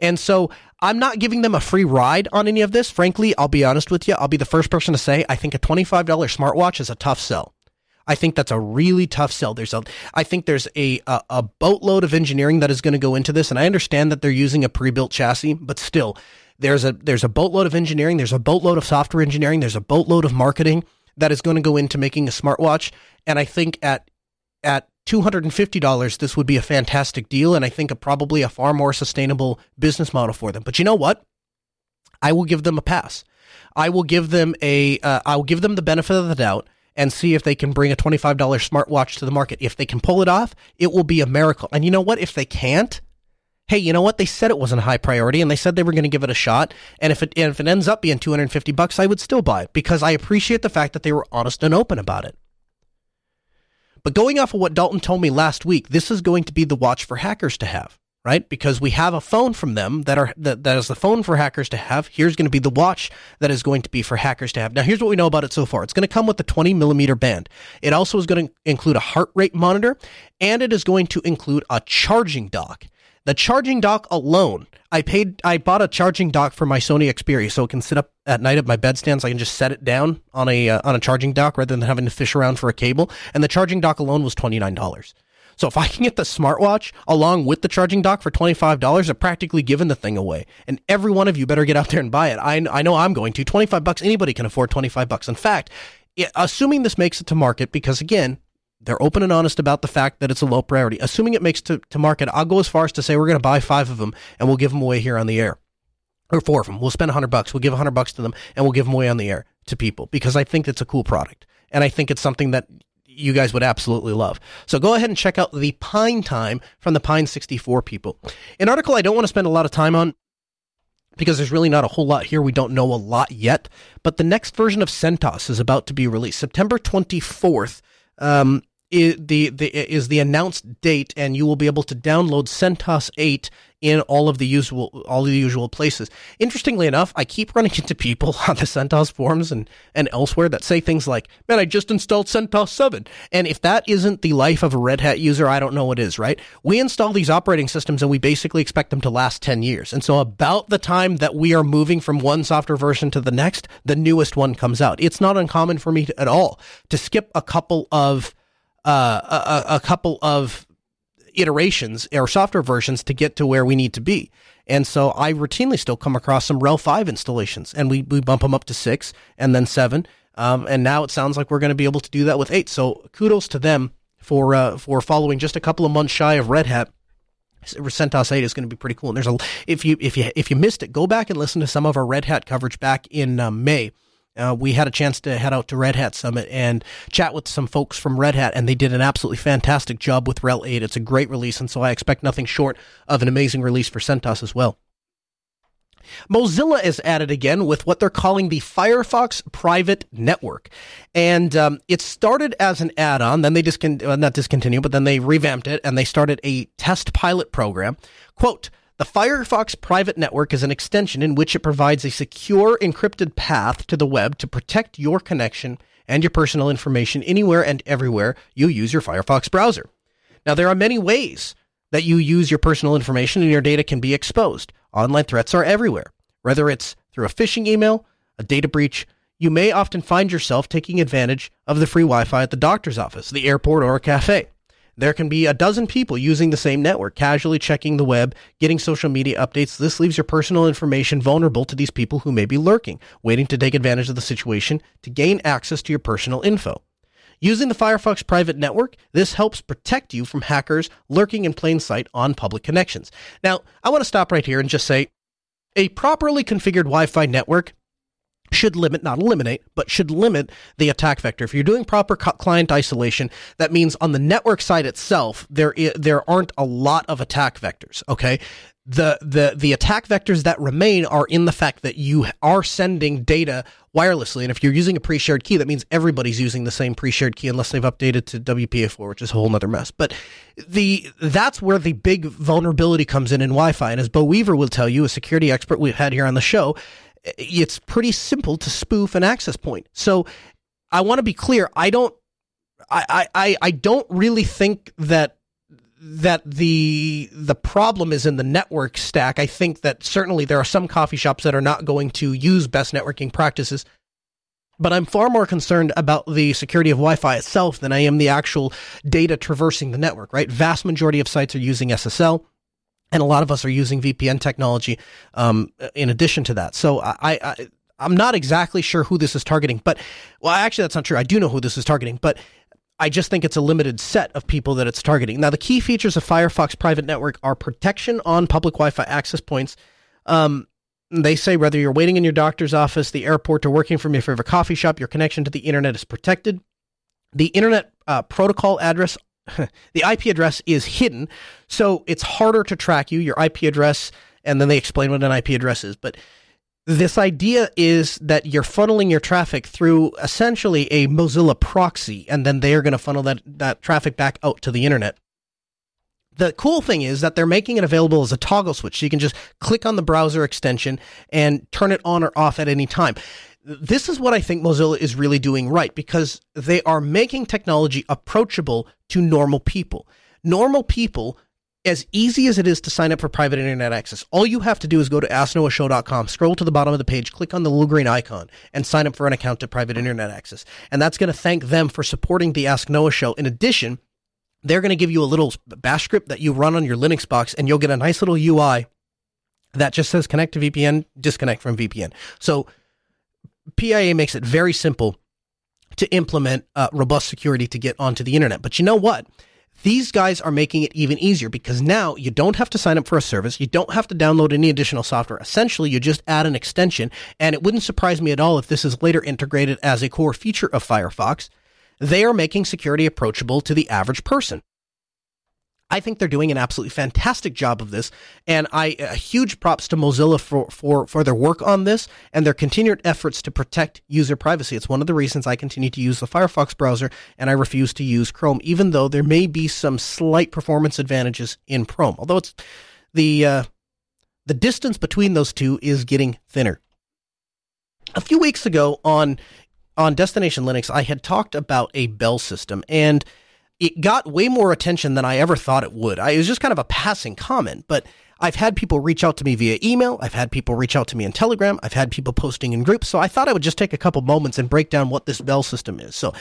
And so I'm not giving them a free ride on any of this. Frankly, I'll be honest with you. I'll be the first person to say I think a $25 smartwatch is a tough sell. I think that's a really tough sell. There's a, I think there's a, a, a boatload of engineering that is going to go into this. And I understand that they're using a pre-built chassis, but still there's a, there's a boatload of engineering. There's a boatload of software engineering. There's a boatload of marketing that is going to go into making a smartwatch. And I think at, at $250, this would be a fantastic deal. And I think a, probably a far more sustainable business model for them. But you know what? I will give them a pass. I will give them a, uh, I will give them the benefit of the doubt and see if they can bring a $25 smartwatch to the market. If they can pull it off, it will be a miracle. And you know what? If they can't, hey, you know what? They said it wasn't a high priority and they said they were going to give it a shot. And if it, and if it ends up being 250 bucks, I would still buy it because I appreciate the fact that they were honest and open about it. But going off of what Dalton told me last week, this is going to be the watch for hackers to have right? Because we have a phone from them that are that, that is the phone for hackers to have. Here's going to be the watch that is going to be for hackers to have. Now, here's what we know about it so far. It's going to come with the 20 millimeter band. It also is going to include a heart rate monitor, and it is going to include a charging dock. The charging dock alone, I paid, I bought a charging dock for my Sony Xperia, so it can sit up at night at my bedstand. So I can just set it down on a uh, on a charging dock rather than having to fish around for a cable. And the charging dock alone was twenty nine dollars. So if I can get the smartwatch along with the charging dock for $25, I've practically given the thing away. And every one of you better get out there and buy it. I, I know I'm going to. 25 bucks, anybody can afford 25 bucks. In fact, assuming this makes it to market, because again, they're open and honest about the fact that it's a low priority. Assuming it makes to, to market, I'll go as far as to say we're going to buy five of them and we'll give them away here on the air. Or four of them. We'll spend a hundred bucks. We'll give a hundred bucks to them and we'll give them away on the air to people because I think it's a cool product. And I think it's something that you guys would absolutely love. So go ahead and check out the Pine Time from the Pine 64 people. An article I don't want to spend a lot of time on because there's really not a whole lot here. We don't know a lot yet. But the next version of CentOS is about to be released September 24th. Um, is the, the is the announced date, and you will be able to download CentOS 8 in all of the usual all the usual places. Interestingly enough, I keep running into people on the CentOS forums and and elsewhere that say things like, "Man, I just installed CentOS 7." And if that isn't the life of a Red Hat user, I don't know what is, right? We install these operating systems and we basically expect them to last 10 years. And so about the time that we are moving from one software version to the next, the newest one comes out. It's not uncommon for me to, at all to skip a couple of uh, a, a couple of iterations or software versions to get to where we need to be. And so I routinely still come across some RHEL 5 installations and we, we bump them up to six and then seven. Um, and now it sounds like we're going to be able to do that with eight. So kudos to them for, uh, for following just a couple of months shy of Red Hat. CentOS 8 is going to be pretty cool. And there's a, if you, if you, if you missed it, go back and listen to some of our Red Hat coverage back in uh, May uh, we had a chance to head out to Red Hat Summit and chat with some folks from Red Hat, and they did an absolutely fantastic job with RHEL 8. It's a great release, and so I expect nothing short of an amazing release for CentOS as well. Mozilla is added again with what they're calling the Firefox Private Network. And um, it started as an add on, then they discon- well, not discontinued, but then they revamped it and they started a test pilot program. Quote, the Firefox private network is an extension in which it provides a secure encrypted path to the web to protect your connection and your personal information anywhere and everywhere you use your Firefox browser. Now, there are many ways that you use your personal information and your data can be exposed. Online threats are everywhere. Whether it's through a phishing email, a data breach, you may often find yourself taking advantage of the free Wi Fi at the doctor's office, the airport, or a cafe. There can be a dozen people using the same network, casually checking the web, getting social media updates. This leaves your personal information vulnerable to these people who may be lurking, waiting to take advantage of the situation to gain access to your personal info. Using the Firefox private network, this helps protect you from hackers lurking in plain sight on public connections. Now, I want to stop right here and just say a properly configured Wi Fi network should limit, not eliminate, but should limit the attack vector. If you're doing proper client isolation, that means on the network side itself, there there aren't a lot of attack vectors. Okay, the the the attack vectors that remain are in the fact that you are sending data wirelessly, and if you're using a pre-shared key, that means everybody's using the same pre-shared key unless they've updated to WPA4, which is a whole other mess. But the that's where the big vulnerability comes in in Wi-Fi, and as Bo Weaver will tell you, a security expert we've had here on the show, it's pretty simple to spoof an access point. So I want to be clear, I don't. I, I, I don't really think that that the the problem is in the network stack. I think that certainly there are some coffee shops that are not going to use best networking practices. But I'm far more concerned about the security of Wi-Fi itself than I am the actual data traversing the network, right? Vast majority of sites are using SSL and a lot of us are using VPN technology um, in addition to that. So I, I I'm not exactly sure who this is targeting, but well, actually that's not true. I do know who this is targeting, but I just think it's a limited set of people that it's targeting. Now, the key features of Firefox Private Network are protection on public Wi-Fi access points. Um, they say whether you're waiting in your doctor's office, the airport, or working from your favorite coffee shop, your connection to the internet is protected. The internet uh, protocol address, the IP address is hidden, so it's harder to track you. Your IP address, and then they explain what an IP address is, but this idea is that you're funneling your traffic through essentially a Mozilla proxy, and then they're going to funnel that, that traffic back out to the internet. The cool thing is that they're making it available as a toggle switch. So you can just click on the browser extension and turn it on or off at any time. This is what I think Mozilla is really doing right because they are making technology approachable to normal people. Normal people as easy as it is to sign up for private internet access, all you have to do is go to asknoahshow.com, scroll to the bottom of the page, click on the little green icon, and sign up for an account to private internet access. And that's going to thank them for supporting the Ask Noah show. In addition, they're going to give you a little bash script that you run on your Linux box, and you'll get a nice little UI that just says connect to VPN, disconnect from VPN. So PIA makes it very simple to implement uh, robust security to get onto the internet. But you know what? These guys are making it even easier because now you don't have to sign up for a service. You don't have to download any additional software. Essentially, you just add an extension, and it wouldn't surprise me at all if this is later integrated as a core feature of Firefox. They are making security approachable to the average person. I think they're doing an absolutely fantastic job of this, and I huge props to Mozilla for, for for their work on this and their continued efforts to protect user privacy. It's one of the reasons I continue to use the Firefox browser and I refuse to use Chrome, even though there may be some slight performance advantages in Chrome. Although it's the uh, the distance between those two is getting thinner. A few weeks ago on on Destination Linux, I had talked about a bell system and it got way more attention than I ever thought it would. I, it was just kind of a passing comment, but I've had people reach out to me via email. I've had people reach out to me in Telegram. I've had people posting in groups. So I thought I would just take a couple moments and break down what this bell system is. So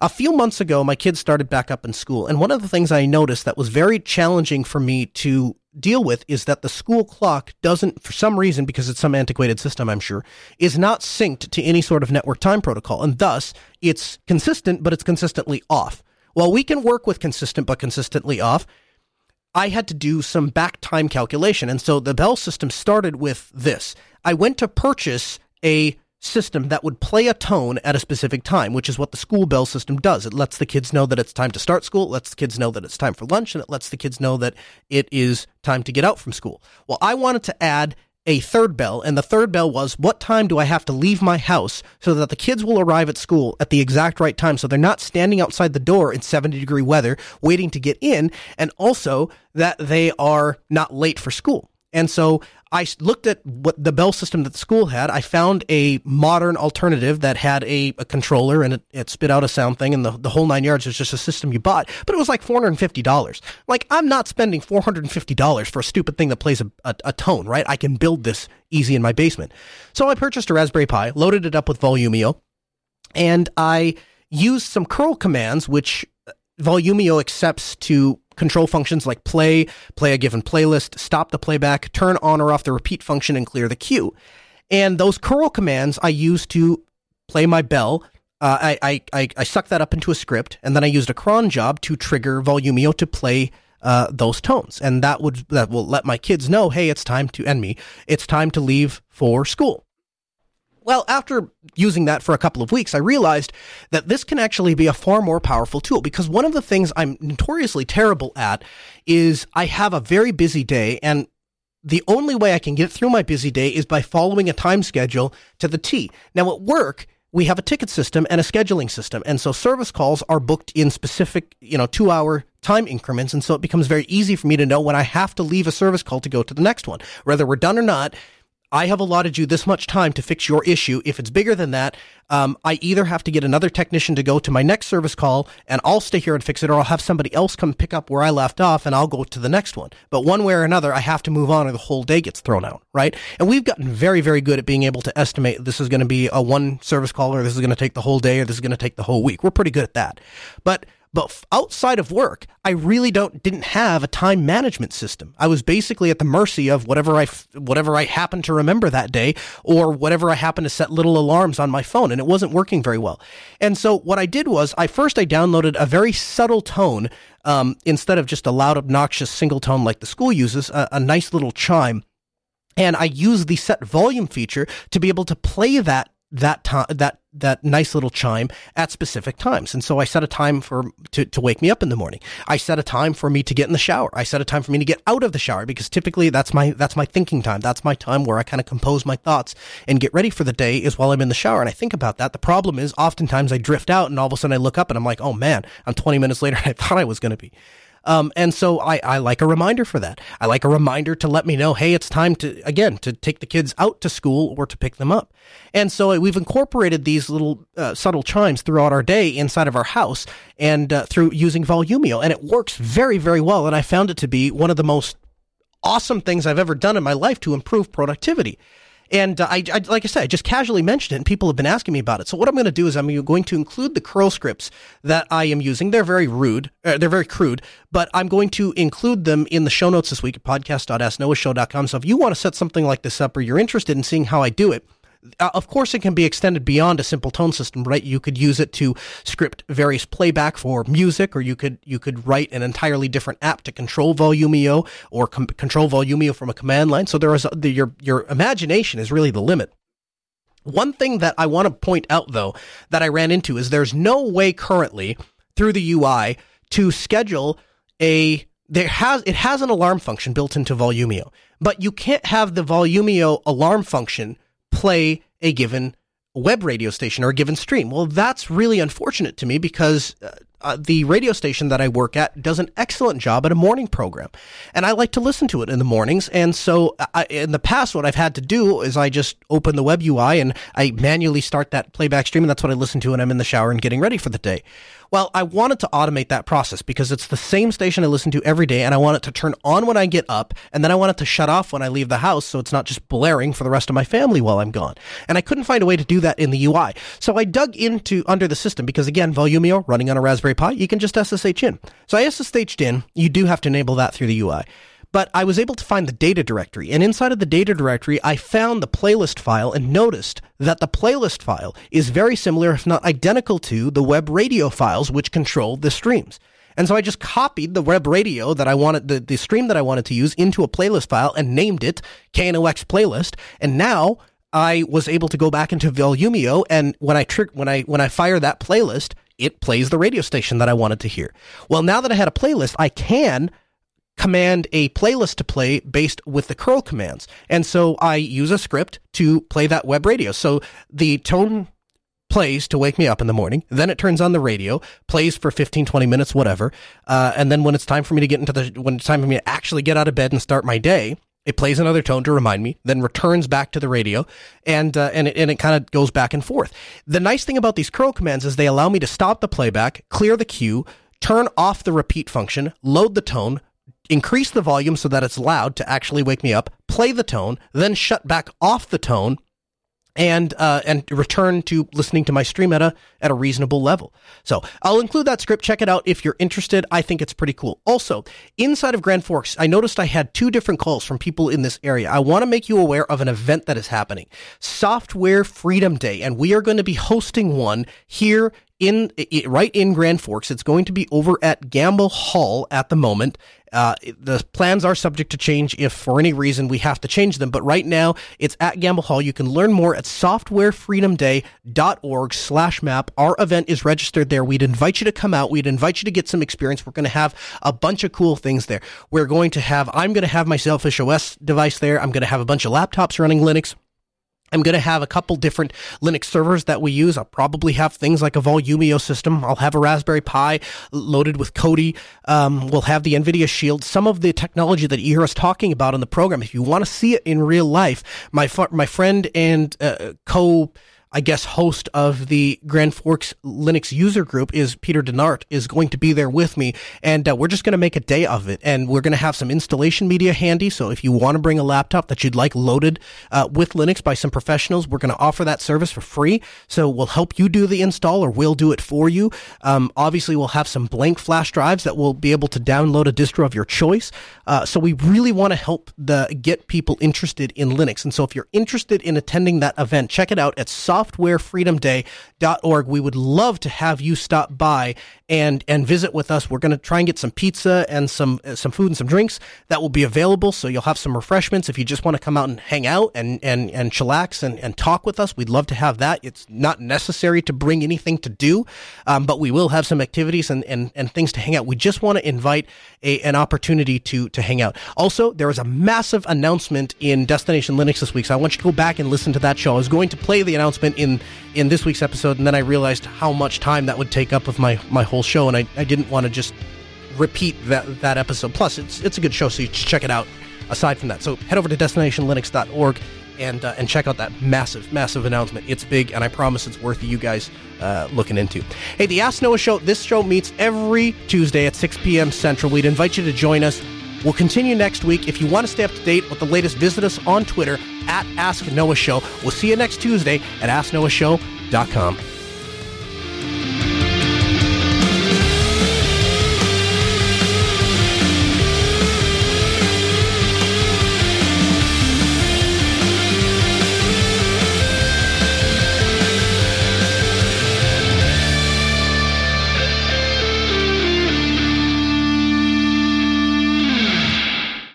a few months ago, my kids started back up in school. And one of the things I noticed that was very challenging for me to deal with is that the school clock doesn't, for some reason, because it's some antiquated system, I'm sure, is not synced to any sort of network time protocol. And thus, it's consistent, but it's consistently off. While we can work with consistent but consistently off, I had to do some back time calculation. And so the bell system started with this. I went to purchase a system that would play a tone at a specific time, which is what the school bell system does. It lets the kids know that it's time to start school, it lets the kids know that it's time for lunch, and it lets the kids know that it is time to get out from school. Well, I wanted to add a third bell, and the third bell was what time do I have to leave my house so that the kids will arrive at school at the exact right time so they're not standing outside the door in 70 degree weather waiting to get in, and also that they are not late for school. And so I looked at what the bell system that the school had. I found a modern alternative that had a, a controller and it, it, spit out a sound thing and the, the whole nine yards was just a system you bought, but it was like $450. Like, I'm not spending $450 for a stupid thing that plays a, a, a tone, right? I can build this easy in my basement. So I purchased a Raspberry Pi, loaded it up with Volumio, and I used some curl commands, which uh, Volumio accepts to control functions like play, play a given playlist, stop the playback, turn on or off the repeat function, and clear the queue. And those curl commands I use to play my bell. Uh, I, I, I, I suck that up into a script, and then I used a cron job to trigger Volumio to play uh, those tones, and that would that will let my kids know, hey, it's time to end me. It's time to leave for school. Well, after using that for a couple of weeks, I realized that this can actually be a far more powerful tool because one of the things I'm notoriously terrible at is I have a very busy day and the only way I can get through my busy day is by following a time schedule to the T. Now at work, we have a ticket system and a scheduling system. And so service calls are booked in specific, you know, two hour time increments. And so it becomes very easy for me to know when I have to leave a service call to go to the next one. Whether we're done or not, I have allotted you this much time to fix your issue. If it's bigger than that, um, I either have to get another technician to go to my next service call and I'll stay here and fix it, or I'll have somebody else come pick up where I left off and I'll go to the next one. But one way or another, I have to move on or the whole day gets thrown out, right? And we've gotten very, very good at being able to estimate this is going to be a one service call or this is going to take the whole day or this is going to take the whole week. We're pretty good at that. But but outside of work, I really don't didn't have a time management system. I was basically at the mercy of whatever I whatever I happened to remember that day or whatever I happened to set little alarms on my phone and it wasn't working very well. And so what I did was I first I downloaded a very subtle tone um, instead of just a loud obnoxious single tone like the school uses, a, a nice little chime. And I used the set volume feature to be able to play that that time that that nice little chime at specific times. And so I set a time for to, to wake me up in the morning. I set a time for me to get in the shower. I set a time for me to get out of the shower because typically that's my that's my thinking time. That's my time where I kind of compose my thoughts and get ready for the day is while I'm in the shower and I think about that. The problem is oftentimes I drift out and all of a sudden I look up and I'm like, "Oh man, I'm 20 minutes later and I thought I was going to be." Um, and so I, I like a reminder for that. I like a reminder to let me know, hey, it's time to, again, to take the kids out to school or to pick them up. And so we've incorporated these little uh, subtle chimes throughout our day inside of our house and uh, through using Volumio. And it works very, very well. And I found it to be one of the most awesome things I've ever done in my life to improve productivity. And uh, I, I, like I said, I just casually mentioned it, and people have been asking me about it. So what I'm going to do is I'm going to include the curl scripts that I am using. They're very rude, uh, they're very crude, but I'm going to include them in the show notes this week at podcast.asknoahshow.com. So if you want to set something like this up, or you're interested in seeing how I do it, uh, of course, it can be extended beyond a simple tone system, right? You could use it to script various playback for music, or you could you could write an entirely different app to control Volumio or com- control Volumio from a command line. So there is the, your your imagination is really the limit. One thing that I want to point out, though, that I ran into is there's no way currently through the UI to schedule a there has it has an alarm function built into Volumio, but you can't have the Volumio alarm function play a given web radio station or a given stream. Well, that's really unfortunate to me because uh, uh, the radio station that I work at does an excellent job at a morning program, and I like to listen to it in the mornings. And so, I, in the past, what I've had to do is I just open the web UI and I manually start that playback stream, and that's what I listen to when I'm in the shower and getting ready for the day. Well, I wanted to automate that process because it's the same station I listen to every day and I want it to turn on when I get up and then I want it to shut off when I leave the house so it's not just blaring for the rest of my family while I'm gone. And I couldn't find a way to do that in the UI. So I dug into under the system because again, Volumio running on a Raspberry Pi, you can just SSH in. So I SSH'd in. You do have to enable that through the UI but I was able to find the data directory. And inside of the data directory, I found the playlist file and noticed that the playlist file is very similar, if not identical to the web radio files which control the streams. And so I just copied the web radio that I wanted, the, the stream that I wanted to use into a playlist file and named it KNOX playlist. And now I was able to go back into Volumio and when I trick, when I, when I fire that playlist, it plays the radio station that I wanted to hear. Well, now that I had a playlist, I can command a playlist to play based with the curl commands. And so I use a script to play that web radio. So the tone plays to wake me up in the morning. Then it turns on the radio, plays for 15, 20 minutes, whatever. Uh, and then when it's time for me to get into the, when it's time for me to actually get out of bed and start my day, it plays another tone to remind me, then returns back to the radio, and uh, and it, and it kind of goes back and forth. The nice thing about these curl commands is they allow me to stop the playback, clear the queue, turn off the repeat function, load the tone, increase the volume so that it's loud to actually wake me up, play the tone, then shut back off the tone and uh, and return to listening to my stream at a at a reasonable level. So I'll include that script. Check it out if you're interested. I think it's pretty cool. Also, inside of Grand Forks, I noticed I had two different calls from people in this area. I want to make you aware of an event that is happening, Software Freedom Day, and we are going to be hosting one here in it, right in Grand Forks. It's going to be over at Gamble Hall at the moment. Uh, the plans are subject to change if for any reason we have to change them. But right now it's at Gamble Hall. You can learn more at softwarefreedomday.org slash map. Our event is registered there. We'd invite you to come out. We'd invite you to get some experience. We're going to have a bunch of cool things there. We're going to have, I'm going to have my Sailfish OS device there. I'm going to have a bunch of laptops running Linux. I'm going to have a couple different Linux servers that we use. I'll probably have things like a Volumio system. I'll have a Raspberry Pi loaded with Kodi. Um, we'll have the NVIDIA Shield. Some of the technology that you hear us talking about in the program. If you want to see it in real life, my my friend and uh, co I guess, host of the Grand Forks Linux user group is Peter Denart is going to be there with me. And uh, we're just going to make a day of it. And we're going to have some installation media handy. So if you want to bring a laptop that you'd like loaded uh, with Linux by some professionals, we're going to offer that service for free. So we'll help you do the install or we'll do it for you. Um, obviously, we'll have some blank flash drives that will be able to download a distro of your choice. Uh, so we really want to help the get people interested in Linux. And so if you're interested in attending that event, check it out at softwarefreedomday.org. We would love to have you stop by and and visit with us. We're going to try and get some pizza and some uh, some food and some drinks that will be available. So you'll have some refreshments if you just want to come out and hang out and and and chillax and and talk with us. We'd love to have that. It's not necessary to bring anything to do, um, but we will have some activities and and and things to hang out. We just want to invite a, an opportunity to to hang out. Also, there was a massive announcement in Destination Linux this week, so I want you to go back and listen to that show. I was going to play the announcement in in this week's episode, and then I realized how much time that would take up of my my whole show, and I, I didn't want to just repeat that that episode. Plus, it's it's a good show, so you should check it out. Aside from that, so head over to destinationlinux.org and uh, and check out that massive, massive announcement. It's big, and I promise it's worth you guys uh, looking into. Hey, the Ask Noah Show. This show meets every Tuesday at 6 p.m. Central. We'd invite you to join us. We'll continue next week. If you want to stay up to date with the latest, visit us on Twitter at Ask Noah Show. We'll see you next Tuesday at AskNoahShow.com.